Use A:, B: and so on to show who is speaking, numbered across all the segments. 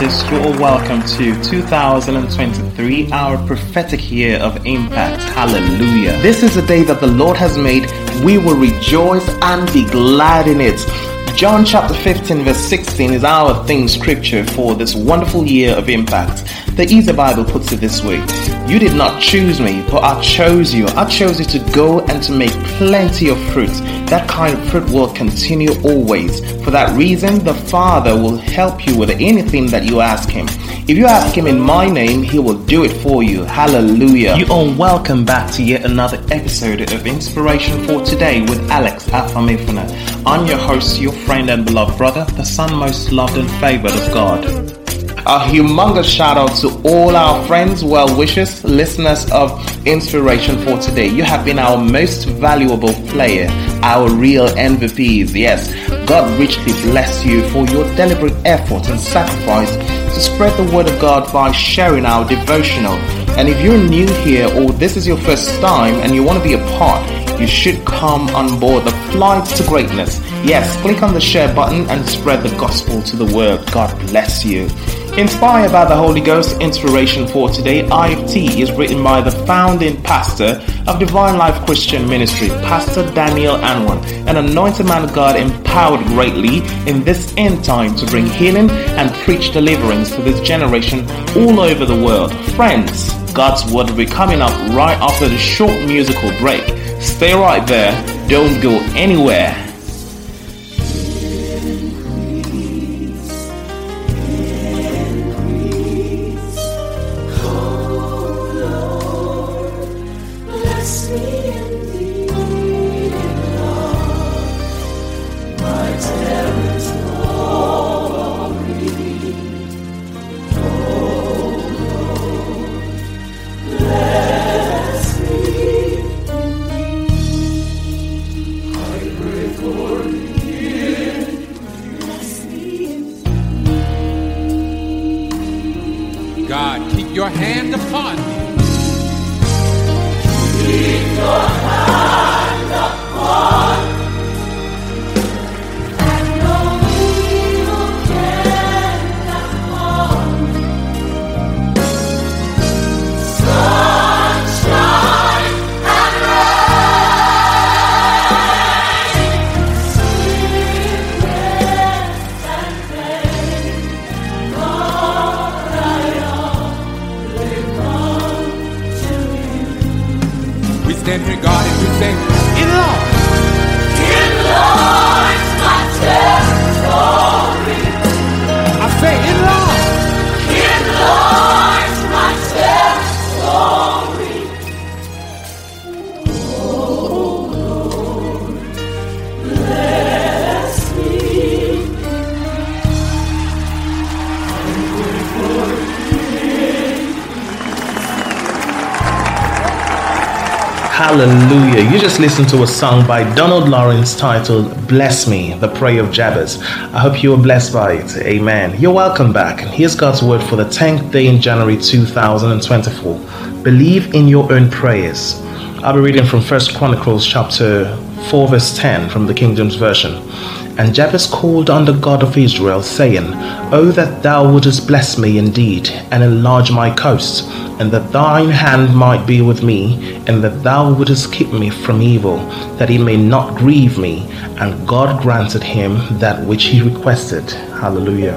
A: sisters, you are welcome to 2023, our prophetic year of impact. Hallelujah. This is a day that the Lord has made. We will rejoice and be glad in it. John chapter 15, verse 16 is our theme scripture for this wonderful year of impact. The Easy Bible puts it this way You did not choose me, but I chose you. I chose you to go and to make plenty of fruit. That kind of fruit will continue always. For that reason, the Father will help you with anything that you ask Him. If you ask Him in my name, He will do it for you. Hallelujah. You are welcome back to yet another episode of Inspiration for Today with Alex Afamifuna. I'm your host, your friend and beloved brother, the son most loved and favored of God. A humongous shout out to all our friends, well wishers, listeners of Inspiration for Today. You have been our most valuable player, our real MVPs. Yes, God richly bless you for your deliberate effort and sacrifice to spread the word of God by sharing our devotional. And if you're new here or this is your first time and you want to be a part, you should come on board the flight to greatness. Yes, click on the share button and spread the gospel to the world. God bless you. Inspired by the Holy Ghost, inspiration for today, IFT is written by the founding pastor of Divine Life Christian Ministry, Pastor Daniel Anwan, an anointed man of God empowered greatly in this end time to bring healing and preach deliverance to this generation all over the world. Friends, God's word will be coming up right after the short musical break. Stay right there, don't go anywhere.
B: your hand upon me. and regard it to say, In Lord. In Lord, my testimony. I say, In Lord. In Lord, my testimony. Oh, Lord, bless me. I'm.
A: Hallelujah. You just listened to a song by Donald Lawrence titled Bless Me, the Prayer of Jabez. I hope you were blessed by it. Amen. You're welcome back. Here's God's word for the 10th day in January 2024. Believe in your own prayers. I'll be reading from 1 Chronicles chapter 4 verse 10 from the King James Version. And Jabez called on the God of Israel, saying, O that thou wouldest bless me indeed, and enlarge my coast, and that thine hand might be with me, and that thou wouldest keep me from evil, that he may not grieve me. And God granted him that which he requested. Hallelujah.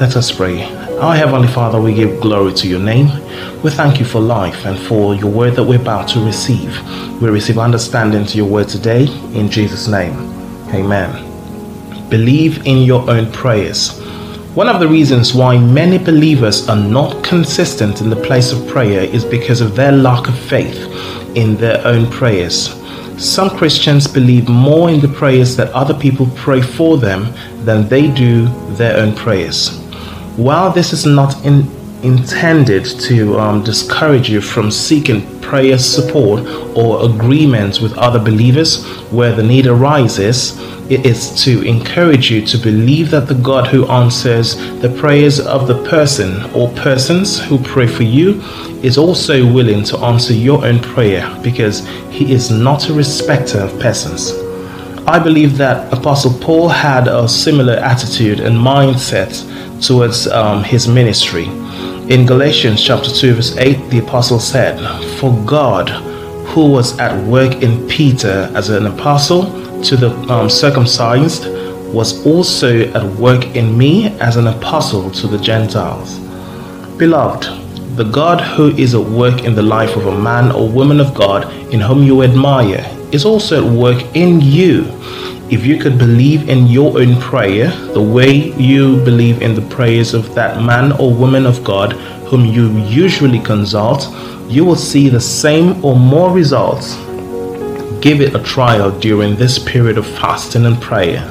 A: Let us pray. Our Heavenly Father, we give glory to your name. We thank you for life and for your word that we're about to receive. We receive understanding to your word today in Jesus' name. Amen. Believe in your own prayers. One of the reasons why many believers are not consistent in the place of prayer is because of their lack of faith in their own prayers. Some Christians believe more in the prayers that other people pray for them than they do their own prayers. While this is not in, intended to um, discourage you from seeking prayer support or agreement with other believers where the need arises, it is to encourage you to believe that the God who answers the prayers of the person or persons who pray for you is also willing to answer your own prayer because he is not a respecter of persons. I believe that Apostle Paul had a similar attitude and mindset towards um, his ministry. In Galatians chapter 2, verse 8, the apostle said, For God, who was at work in Peter as an apostle to the um, circumcised, was also at work in me as an apostle to the Gentiles. Beloved, the God who is at work in the life of a man or woman of God in whom you admire is also at work in you. If you could believe in your own prayer the way you believe in the prayers of that man or woman of God whom you usually consult, you will see the same or more results. Give it a trial during this period of fasting and prayer.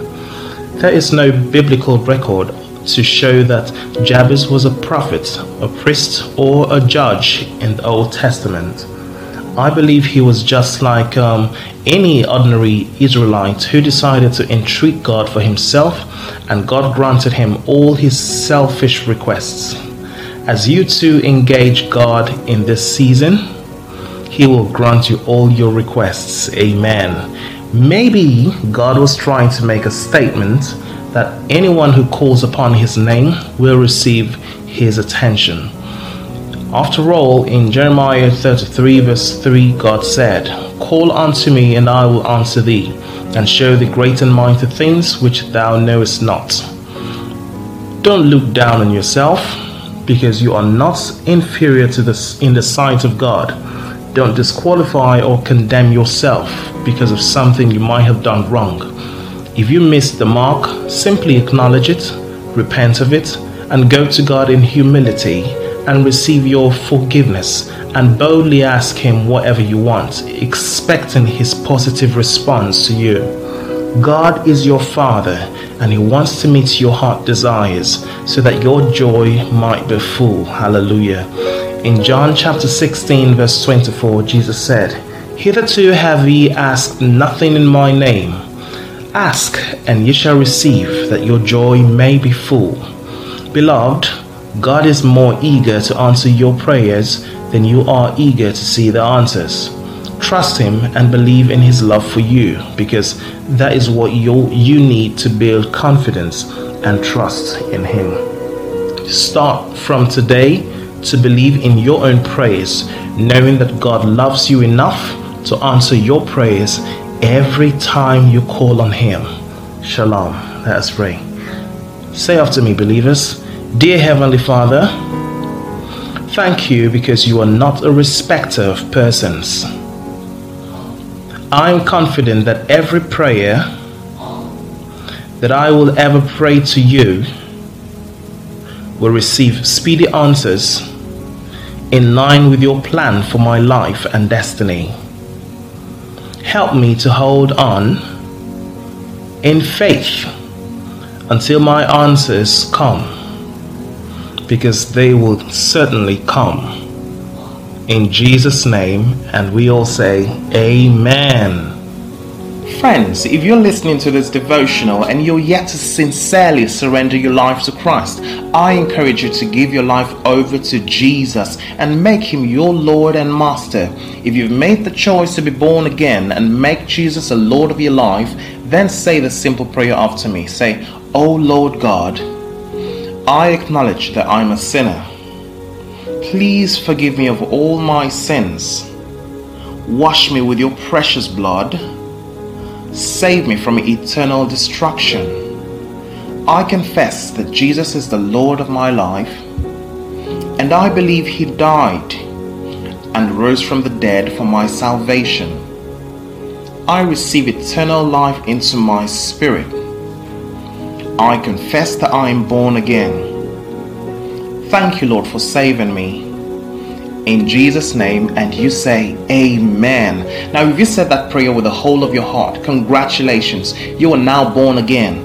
A: There is no biblical record to show that Jabez was a prophet, a priest, or a judge in the Old Testament. I believe he was just like um, any ordinary Israelite who decided to entreat God for himself, and God granted him all his selfish requests. As you too engage God in this season, he will grant you all your requests. Amen. Maybe God was trying to make a statement that anyone who calls upon his name will receive his attention. After all, in Jeremiah 33, verse 3, God said, Call unto me, and I will answer thee, and show thee great and mighty things which thou knowest not. Don't look down on yourself, because you are not inferior to this in the sight of God. Don't disqualify or condemn yourself because of something you might have done wrong. If you missed the mark, simply acknowledge it, repent of it, and go to God in humility and receive your forgiveness and boldly ask Him whatever you want, expecting His positive response to you. God is your Father and He wants to meet your heart desires so that your joy might be full. Hallelujah. In John chapter 16, verse 24, Jesus said, Hitherto have ye asked nothing in my name. Ask, and ye shall receive, that your joy may be full. Beloved, God is more eager to answer your prayers than you are eager to see the answers. Trust Him and believe in His love for you because that is what you, you need to build confidence and trust in Him. Start from today to believe in your own prayers, knowing that God loves you enough to answer your prayers every time you call on Him. Shalom. Let us pray. Say after me, believers. Dear Heavenly Father, thank you because you are not a respecter of persons. I am confident that every prayer that I will ever pray to you will receive speedy answers in line with your plan for my life and destiny. Help me to hold on in faith until my answers come because they will certainly come. In Jesus' name, and we all say, Amen.
C: Friends, if you're listening to this devotional and you're yet to sincerely surrender your life to Christ, I encourage you to give your life over to Jesus and make him your Lord and Master. If you've made the choice to be born again and make Jesus a Lord of your life, then say the simple prayer after me. Say, Oh Lord God, I acknowledge that I'm a sinner. Please forgive me of all my sins. Wash me with your precious blood. Save me from eternal destruction. I confess that Jesus is the Lord of my life, and I believe He died and rose from the dead for my salvation. I receive eternal life into my spirit I confess that I am born again. Thank you, Lord, for saving me. In Jesus' name, and you say, Amen. Now, if you said that prayer with the whole of your heart, congratulations, you are now born again.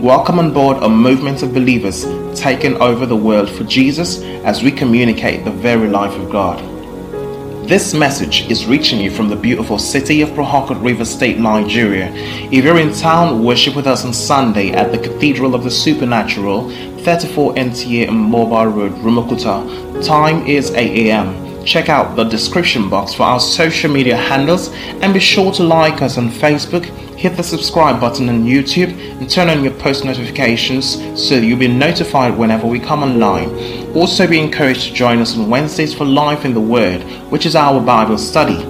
A: Welcome on board a movement of believers taking over the world for Jesus as we communicate the very life of God. This message is reaching you from the beautiful city of Harcourt River State, Nigeria. If you're in town, worship with us on Sunday at the Cathedral of the Supernatural, 34 NTA Mobile Road, Rumuokwuta. Time is 8 a.m. Check out the description box for our social media handles and be sure to like us on Facebook, hit the subscribe button on YouTube, and turn on your post notifications so you'll be notified whenever we come online. Also, be encouraged to join us on Wednesdays for Life in the Word, which is our Bible study.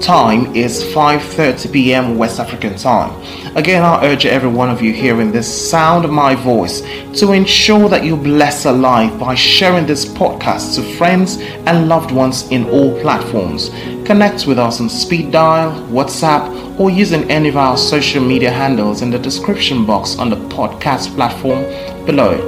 A: Time is 5:30 p.m. West African time. Again, I urge every one of you hearing this sound of my voice to ensure that you bless a life by sharing this podcast to friends and loved ones in all platforms. Connect with us on speed dial, WhatsApp, or using any of our social media handles in the description box on the podcast platform below.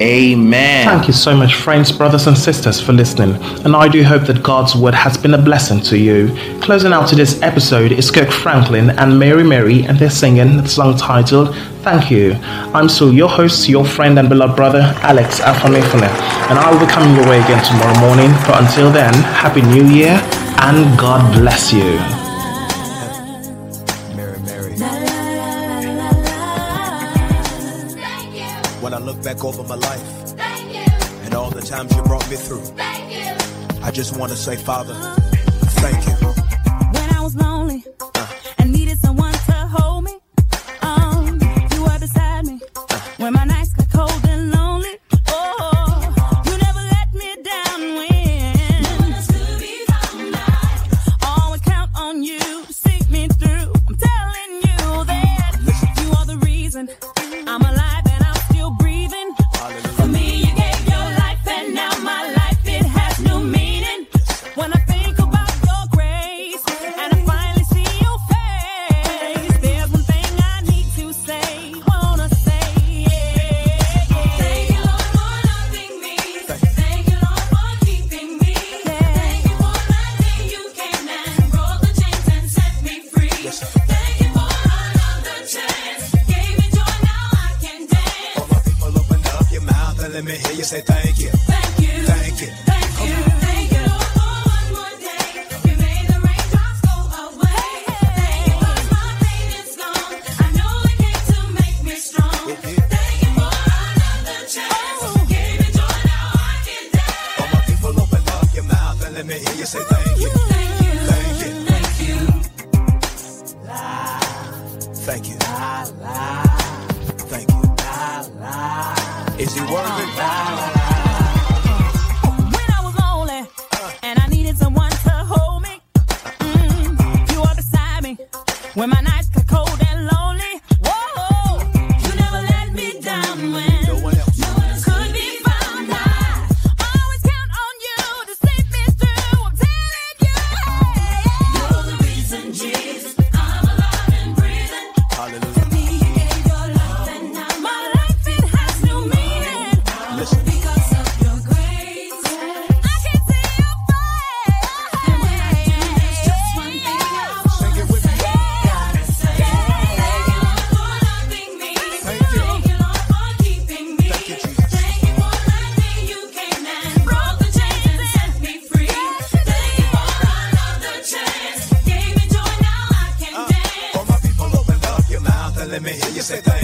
A: Amen.
C: Thank you so much, friends, brothers, and sisters, for listening. And I do hope that God's word has been a blessing to you. Closing out to this episode is Kirk Franklin and Mary Mary, and they're singing the song titled Thank You. I'm still your host, your friend, and beloved brother, Alex Afanefune, and I will be coming your way again tomorrow morning. But until then, Happy New Year and God bless you.
D: Back over my life. And all the times you brought me through. I just want to say, Father, thank you.
E: Strong. Let me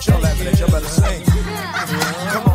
D: with your laminate, you
F: better sing. Come on.